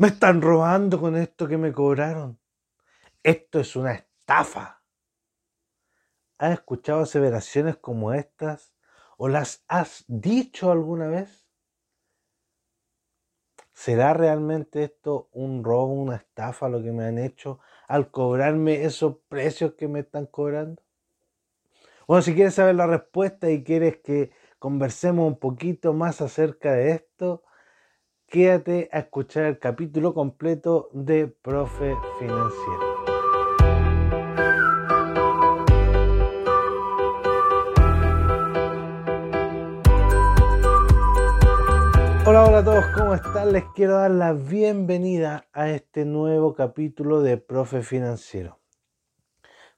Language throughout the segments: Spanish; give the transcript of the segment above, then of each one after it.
Me están robando con esto que me cobraron. Esto es una estafa. ¿Has escuchado aseveraciones como estas? ¿O las has dicho alguna vez? ¿Será realmente esto un robo, una estafa lo que me han hecho al cobrarme esos precios que me están cobrando? Bueno, si quieres saber la respuesta y quieres que conversemos un poquito más acerca de esto, quédate a escuchar el capítulo completo de Profe Financiero. Hola, hola a todos, ¿cómo están? Les quiero dar la bienvenida a este nuevo capítulo de Profe Financiero.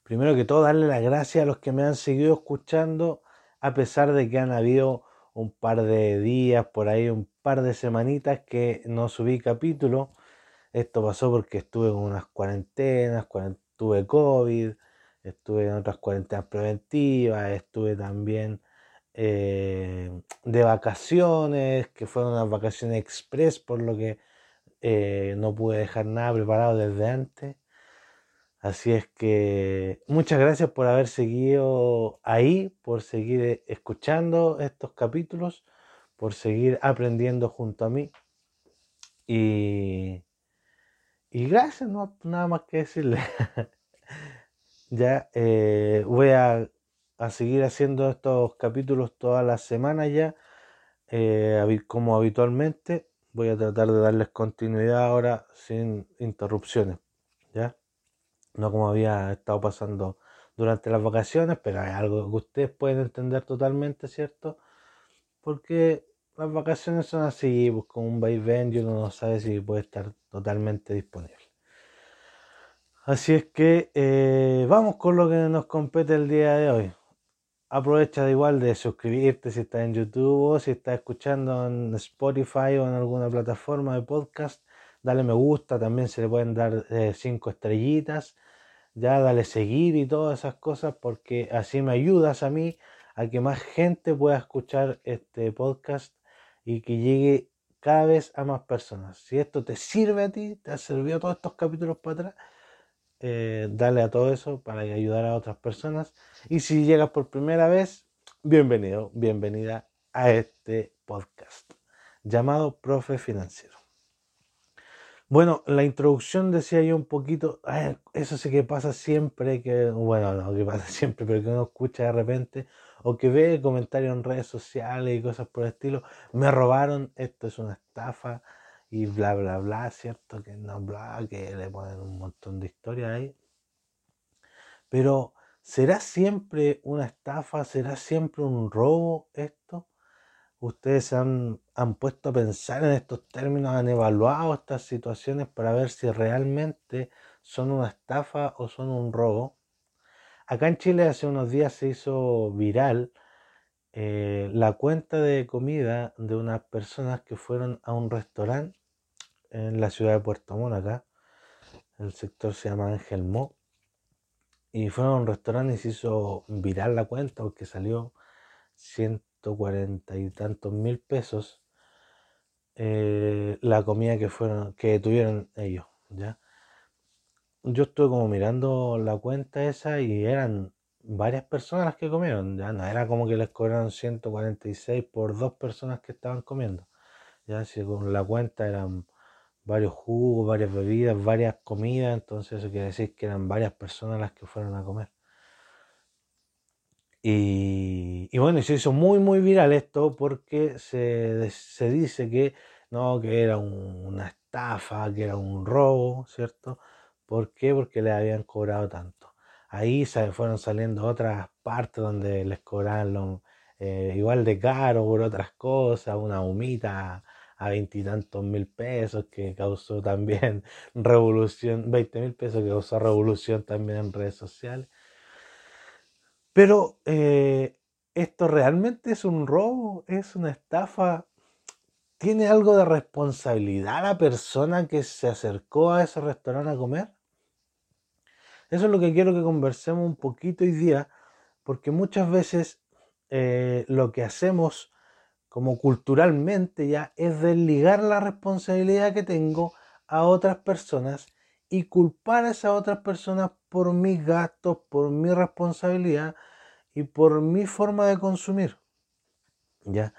Primero que todo, darle las gracias a los que me han seguido escuchando, a pesar de que han habido un par de días, por ahí un par de semanitas que no subí capítulo. Esto pasó porque estuve en unas cuarentenas, tuve COVID, estuve en otras cuarentenas preventivas, estuve también eh, de vacaciones, que fueron unas vacaciones express, por lo que eh, no pude dejar nada preparado desde antes. Así es que muchas gracias por haber seguido ahí, por seguir escuchando estos capítulos, por seguir aprendiendo junto a mí. Y, y gracias, no nada más que decirle. ya eh, voy a, seguir haciendo estos capítulos todas las semanas ya, eh, como habitualmente. Voy a tratar de darles continuidad ahora sin interrupciones. ¿ya? no como había estado pasando durante las vacaciones, pero es algo que ustedes pueden entender totalmente, ¿cierto? Porque las vacaciones son así, pues con un vaivén y uno no sabe si puede estar totalmente disponible. Así es que eh, vamos con lo que nos compete el día de hoy. Aprovecha de igual de suscribirte si estás en YouTube o si estás escuchando en Spotify o en alguna plataforma de podcast. Dale me gusta, también se le pueden dar eh, cinco estrellitas ya dale seguir y todas esas cosas porque así me ayudas a mí a que más gente pueda escuchar este podcast y que llegue cada vez a más personas. Si esto te sirve a ti, te ha servido todos estos capítulos para atrás, eh, dale a todo eso para ayudar a otras personas. Y si llegas por primera vez, bienvenido, bienvenida a este podcast llamado Profe Financiero. Bueno, la introducción decía yo un poquito, eso sí que pasa siempre, que, bueno, no que pasa siempre, pero que uno escucha de repente, o que ve comentarios en redes sociales y cosas por el estilo, me robaron, esto es una estafa, y bla, bla, bla, ¿cierto? Que no, bla, que le ponen un montón de historias ahí. Pero, ¿será siempre una estafa? ¿Será siempre un robo esto? ustedes se han, puesto a pensar en estos términos, han evaluado estas situaciones para ver si realmente son una estafa o son un robo. Acá en Chile hace unos días se hizo viral eh, la cuenta de comida de unas personas que fueron a un restaurante en la ciudad de Puerto Montt. El sector se llama Ángel Mo. Y fueron a un restaurante y se hizo viral la cuenta porque salió 100 cuarenta y tantos mil pesos eh, la comida que fueron que tuvieron ellos ya yo estuve como mirando la cuenta esa y eran varias personas las que comieron ya no era como que les cobraron 146 por dos personas que estaban comiendo ya con la cuenta eran varios jugos varias bebidas varias comidas entonces eso quiere decir que eran varias personas las que fueron a comer y, bueno, y se hizo muy, muy viral esto porque se, se dice que no, que era una estafa, que era un robo, ¿cierto? ¿Por qué? Porque le habían cobrado tanto. Ahí se fueron saliendo otras partes donde les cobraron eh, igual de caro por otras cosas, una humita a veintitantos mil pesos que causó también revolución, veinte mil pesos que causó revolución también en redes sociales. Pero eh, esto realmente es un robo, es una estafa. ¿Tiene algo de responsabilidad la persona que se acercó a ese restaurante a comer? Eso es lo que quiero que conversemos un poquito hoy día, porque muchas veces eh, lo que hacemos como culturalmente ya es desligar la responsabilidad que tengo a otras personas y culpar a esas otras personas por mis gastos, por mi responsabilidad y por mi forma de consumir. ¿Ya?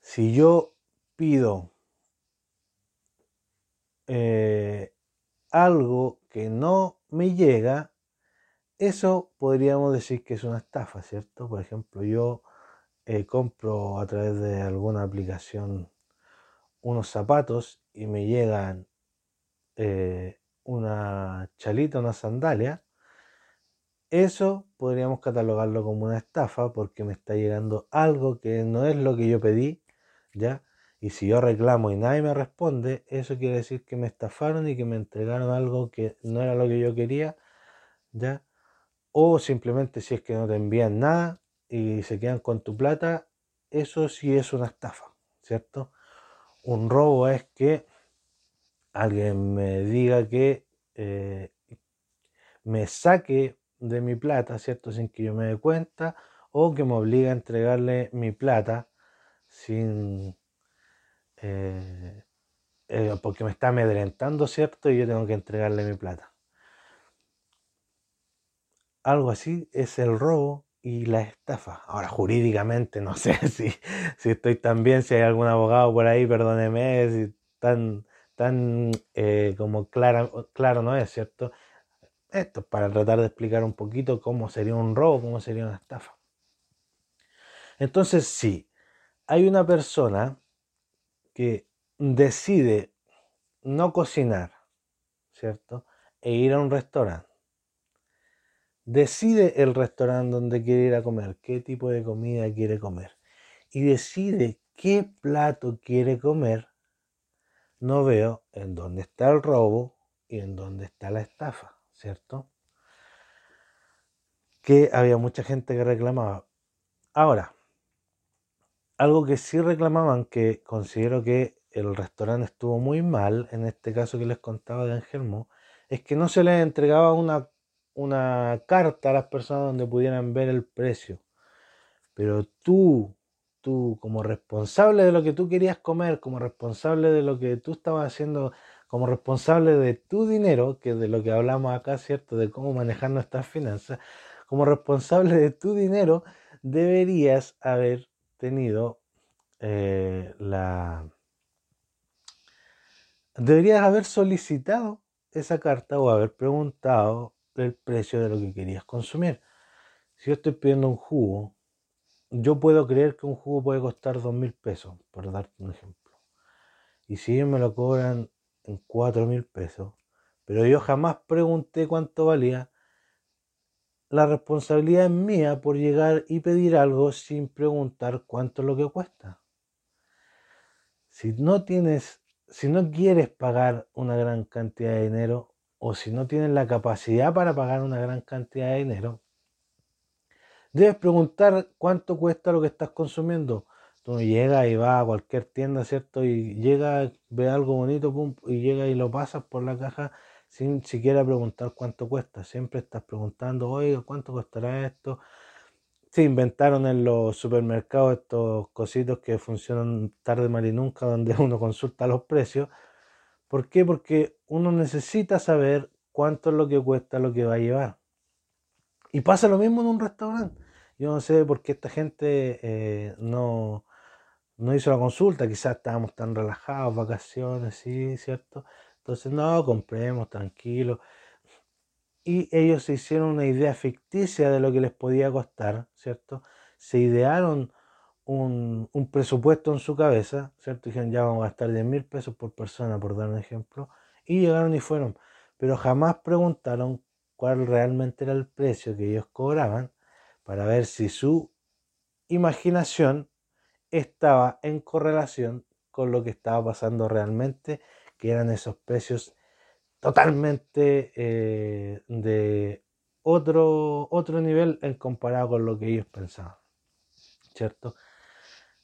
Si yo pido eh, algo que no me llega, eso podríamos decir que es una estafa, ¿cierto? Por ejemplo, yo eh, compro a través de alguna aplicación unos zapatos y me llegan eh, una chalita, una sandalia, eso podríamos catalogarlo como una estafa porque me está llegando algo que no es lo que yo pedí, ¿ya? Y si yo reclamo y nadie me responde, eso quiere decir que me estafaron y que me entregaron algo que no era lo que yo quería, ¿ya? O simplemente si es que no te envían nada y se quedan con tu plata, eso sí es una estafa, ¿cierto? Un robo es que alguien me diga que eh, me saque de mi plata, ¿cierto? Sin que yo me dé cuenta, o que me obliga a entregarle mi plata sin... Eh, eh, porque me está amedrentando, ¿cierto? Y yo tengo que entregarle mi plata. Algo así es el robo y la estafa. Ahora, jurídicamente, no sé si, si estoy tan bien, si hay algún abogado por ahí, perdóneme, si tan tan eh, como claro no es, ¿cierto? Esto es para tratar de explicar un poquito cómo sería un robo, cómo sería una estafa. Entonces, si hay una persona que decide no cocinar, ¿cierto? E ir a un restaurante. Decide el restaurante donde quiere ir a comer, qué tipo de comida quiere comer. Y decide qué plato quiere comer no veo en dónde está el robo y en dónde está la estafa, ¿cierto? Que había mucha gente que reclamaba. Ahora, algo que sí reclamaban, que considero que el restaurante estuvo muy mal, en este caso que les contaba de Angelmo, es que no se les entregaba una, una carta a las personas donde pudieran ver el precio. Pero tú, tú como responsable de lo que tú querías comer, como responsable de lo que tú estabas haciendo, como responsable de tu dinero, que es de lo que hablamos acá, ¿cierto? De cómo manejar nuestras finanzas, como responsable de tu dinero, deberías haber eh, la... Deberías haber solicitado esa carta o haber preguntado el precio de lo que querías consumir. Si yo estoy pidiendo un jugo yo puedo creer que un jugo puede costar dos mil pesos, por darte un ejemplo. Y si ellos me lo cobran en cuatro mil pesos, pero yo jamás pregunté cuánto valía, la responsabilidad es mía por llegar y pedir algo sin preguntar cuánto es lo que cuesta. Si no tienes, si no quieres pagar una gran cantidad de dinero, o si no tienes la capacidad para pagar una gran cantidad de dinero, Debes preguntar cuánto cuesta lo que estás consumiendo. Tú llegas y vas a cualquier tienda, ¿cierto? Y llega, ve algo bonito, pum, y llega y lo pasas por la caja sin siquiera preguntar cuánto cuesta. Siempre estás preguntando, oiga, ¿cuánto costará esto? Se inventaron en los supermercados estos cositos que funcionan tarde, mal y nunca, donde uno consulta los precios. ¿Por qué? Porque uno necesita saber cuánto es lo que cuesta lo que va a llevar. Y pasa lo mismo en un restaurante. Yo no sé por qué esta gente eh, no, no hizo la consulta, quizás estábamos tan relajados, vacaciones, sí, ¿cierto? Entonces, no, compremos, tranquilo. Y ellos se hicieron una idea ficticia de lo que les podía costar, ¿cierto? Se idearon un, presupuesto en su cabeza, ¿cierto? Dijeron, ya vamos a gastar 10 mil pesos por persona, por dar un ejemplo. Y llegaron y fueron. Pero jamás preguntaron cuál realmente era el precio que ellos cobraban para ver si su imaginación estaba en correlación con lo que estaba pasando realmente, eran esos precios totalmente eh, de otro, otro nivel en comparado con lo que ellos pensaban. ¿Cierto?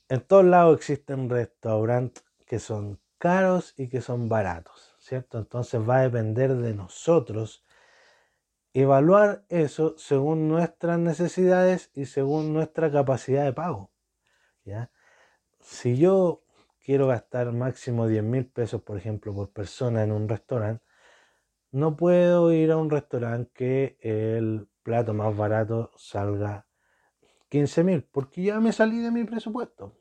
En todos lados existen restaurantes que son caros y que son baratos, ¿cierto? Entonces va a depender de nosotros evaluar eso según nuestras necesidades y según nuestra capacidad de pago. ¿ya? Si yo quiero gastar máximo 10 mil pesos, por ejemplo, por persona en un restaurante, no puedo ir a un restaurante que el plato más barato salga 15 mil, porque ya me salí de mi presupuesto.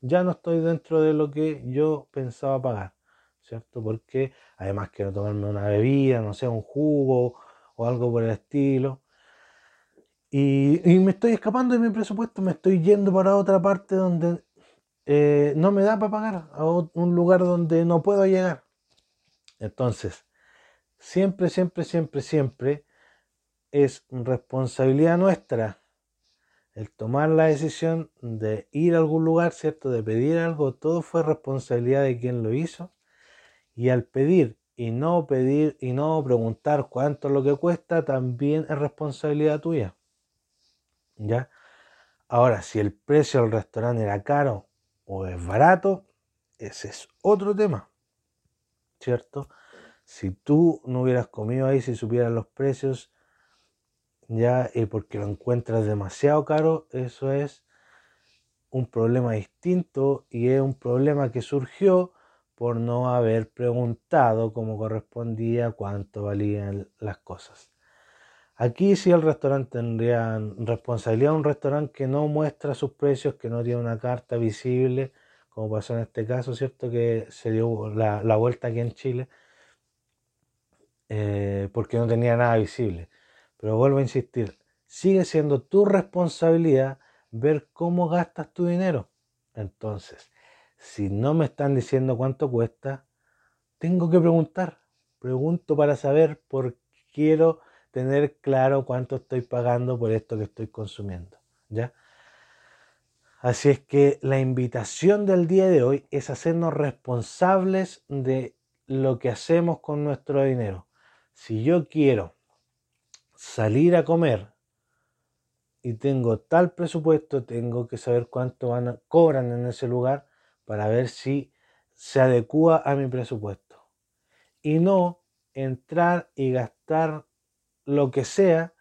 Ya no estoy dentro de lo que yo pensaba pagar, ¿cierto? Porque además quiero tomarme una bebida, no sé, un jugo o algo por el estilo. Y, me estoy escapando de mi presupuesto, me estoy yendo para otra parte donde eh, no me da para pagar, a un lugar donde no puedo llegar. Entonces, siempre, siempre, siempre, siempre es responsabilidad nuestra el tomar la decisión de ir a algún lugar, ¿cierto? De pedir algo, todo fue responsabilidad de quien lo hizo. Y al pedir y no pedir y no preguntar cuánto es lo que cuesta, también es responsabilidad tuya. ¿Ya? Ahora, si el precio del restaurante era caro o es barato, ese es otro tema. ¿Cierto? Si tú no hubieras comido ahí, si supieras los precios, ya y porque lo encuentras demasiado caro, eso es un problema distinto y es un problema que surgió por no haber preguntado como correspondía cuánto valían las cosas. Aquí sí el restaurante tendría responsabilidad un restaurante que no muestra sus precios, que no tiene una carta visible, como pasó en este caso, ¿cierto? Que se dio la, vuelta aquí en Chile, eh, porque no tenía nada visible. Pero vuelvo a insistir, sigue siendo tu responsabilidad ver cómo gastas tu dinero. Entonces, si no me están diciendo cuánto cuesta, tengo que preguntar. Pregunto para saber por quiero tener claro cuánto estoy pagando por esto que estoy consumiendo. ¿Ya? Así es que la invitación del día de hoy es hacernos responsables de lo que hacemos con nuestro dinero. Si yo quiero salir a comer y tengo tal presupuesto, tengo que saber cuánto van a, cobran en ese lugar para ver si se adecua a mi presupuesto. Y no entrar y gastar lo que sea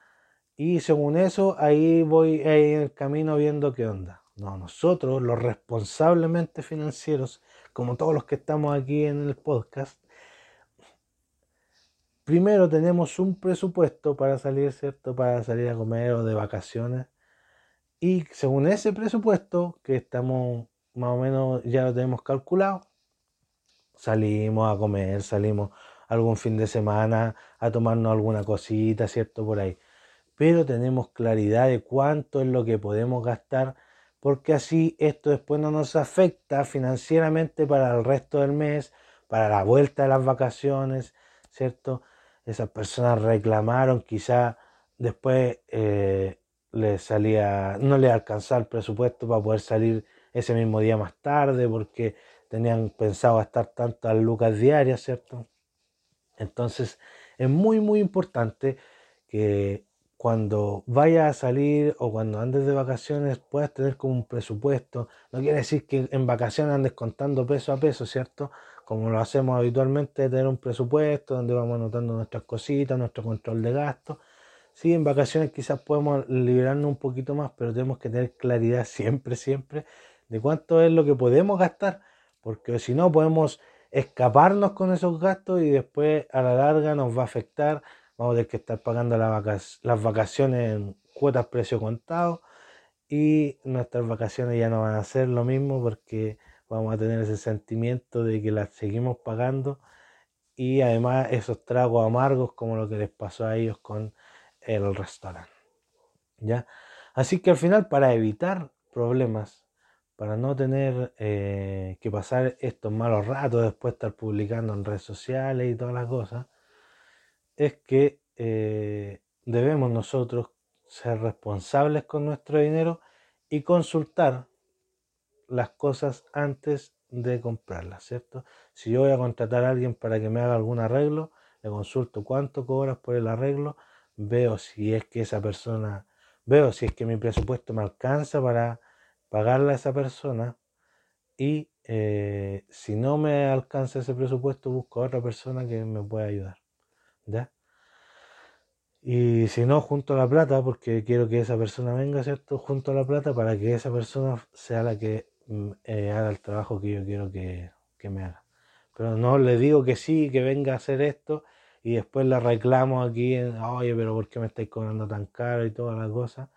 y según eso ahí voy ahí en el camino viendo qué onda. No, nosotros los responsablemente financieros, como todos los que estamos aquí en el podcast, primero tenemos un presupuesto para salir, ¿cierto? Para salir a comer o de vacaciones. Y según ese presupuesto, que estamos más o menos ya lo tenemos calculado, salimos a comer, salimos algún fin de semana a tomarnos alguna cosita, ¿cierto? Por ahí. Pero tenemos claridad de cuánto es lo que podemos gastar, porque así esto después no nos afecta financieramente para el resto del mes, para la vuelta de las vacaciones, ¿cierto? esas personas reclamaron, quizá después eh, les salía, no les alcanzaba el presupuesto para poder salir ese mismo día más tarde porque tenían pensado gastar tantas lucas diarias, ¿cierto? Entonces es muy, muy importante que cuando vayas a salir o cuando andes de vacaciones puedas tener como un presupuesto. No quiere decir que en vacaciones andes contando peso a peso, ¿cierto? como lo hacemos habitualmente, tener un presupuesto donde vamos anotando nuestras cositas, nuestro control de gastos. Sí, en vacaciones quizás podemos liberarnos un poquito más, pero tenemos que tener claridad siempre, siempre de cuánto es lo que podemos gastar, porque si no podemos escaparnos con esos gastos y después a la larga nos va a afectar. Vamos a tener que estar pagando las vacaciones en cuotas precio contado y nuestras vacaciones ya no van a ser lo mismo porque vamos a tener ese sentimiento de que las seguimos pagando y además esos tragos amargos como lo que les pasó a ellos con el restaurante. ¿Ya? Así que al final para evitar problemas, para no tener eh, que pasar estos malos ratos después de estar publicando en redes sociales y todas las cosas, es que eh, debemos nosotros ser responsables con nuestro dinero y consultar las cosas antes de comprarlas, ¿cierto? Si yo voy a contratar a alguien para que me haga algún arreglo, le consulto cuánto cobras por el arreglo, veo si es que esa persona, veo si es que mi presupuesto me alcanza para pagarle a esa persona y eh, si no me alcanza ese presupuesto, busco a otra persona que me pueda ayudar. Y si no, junto a la plata, porque quiero que esa persona venga, ¿cierto? Junto a la plata para que esa persona sea la que mm, eh, haga el trabajo que yo quiero que, que me haga. Pero no le digo que sí, que venga a hacer esto y después le reclamo aquí, oye, pero ¿por qué me estáis cobrando tan caro y todas las cosas?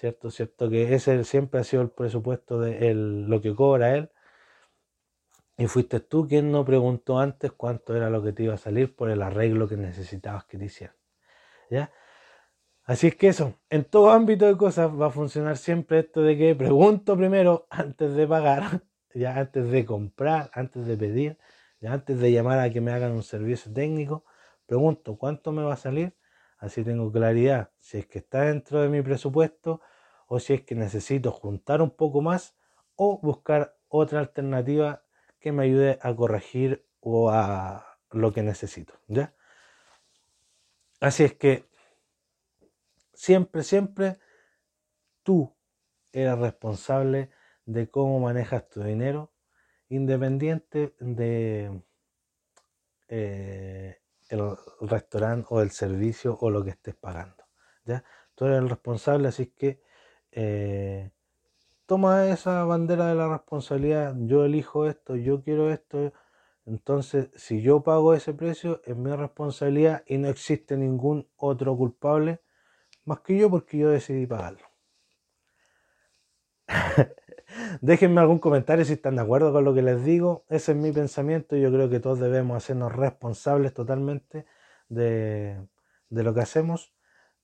¿Cierto? ¿Cierto? Que ese siempre ha sido el presupuesto de lo que cobra él. Y fuiste tú quien no preguntó antes cuánto era lo que te iba a salir por el arreglo que necesitabas que te hicieran. ¿Ya? Así es que eso, en todo ámbito de cosas va a funcionar siempre esto de que pregunto primero antes de pagar, ya antes de comprar, antes de pedir, antes de llamar a que me hagan un servicio técnico, pregunto cuánto me va a salir, así tengo claridad si es que está dentro de mi presupuesto o si es que necesito juntar un poco más o buscar otra alternativa que me ayude a corregir o a lo que necesito, ¿ya? Así es que siempre, siempre tú eres responsable de cómo manejas tu dinero, independiente de eh, el restaurante o el servicio o lo que estés pagando. ¿ya? Tú eres el responsable, así que eh, toma esa bandera de la responsabilidad. Yo elijo esto, yo quiero esto. Entonces, si yo pago ese precio, es mi responsabilidad y no existe ningún otro culpable más que yo porque yo decidí pagarlo. Déjenme algún comentario si están de acuerdo con lo que les digo. Ese es mi pensamiento. Yo creo que todos debemos hacernos responsables totalmente de, lo que hacemos,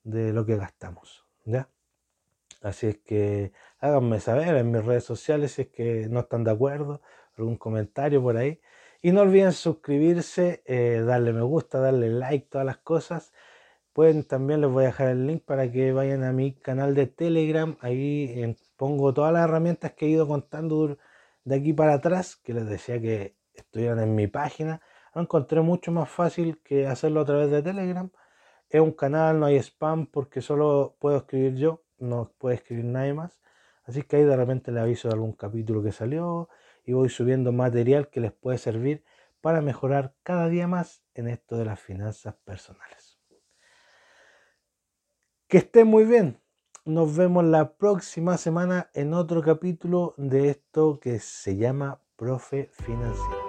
de lo que gastamos. ¿ya? Así es que háganme saber en mis redes sociales si es que no están de acuerdo, algún comentario por ahí. Y no olviden suscribirse, eh, darle me gusta, darle like, todas las cosas. Pueden también les voy a dejar el link para que vayan a mi canal de Telegram. Ahí pongo todas las herramientas que he ido contando de aquí para atrás, que les decía que estuvieran en mi página. Lo encontré mucho más fácil que hacerlo a través de Telegram. Es un canal, no hay spam porque solo puedo escribir yo, no puede escribir nadie más. Así que ahí de repente le aviso de algún capítulo que salió y voy subiendo material que les puede servir para mejorar cada día más en esto de las finanzas personales. Que estén muy bien. Nos vemos la próxima semana en otro capítulo de esto que se llama Profe Financiero.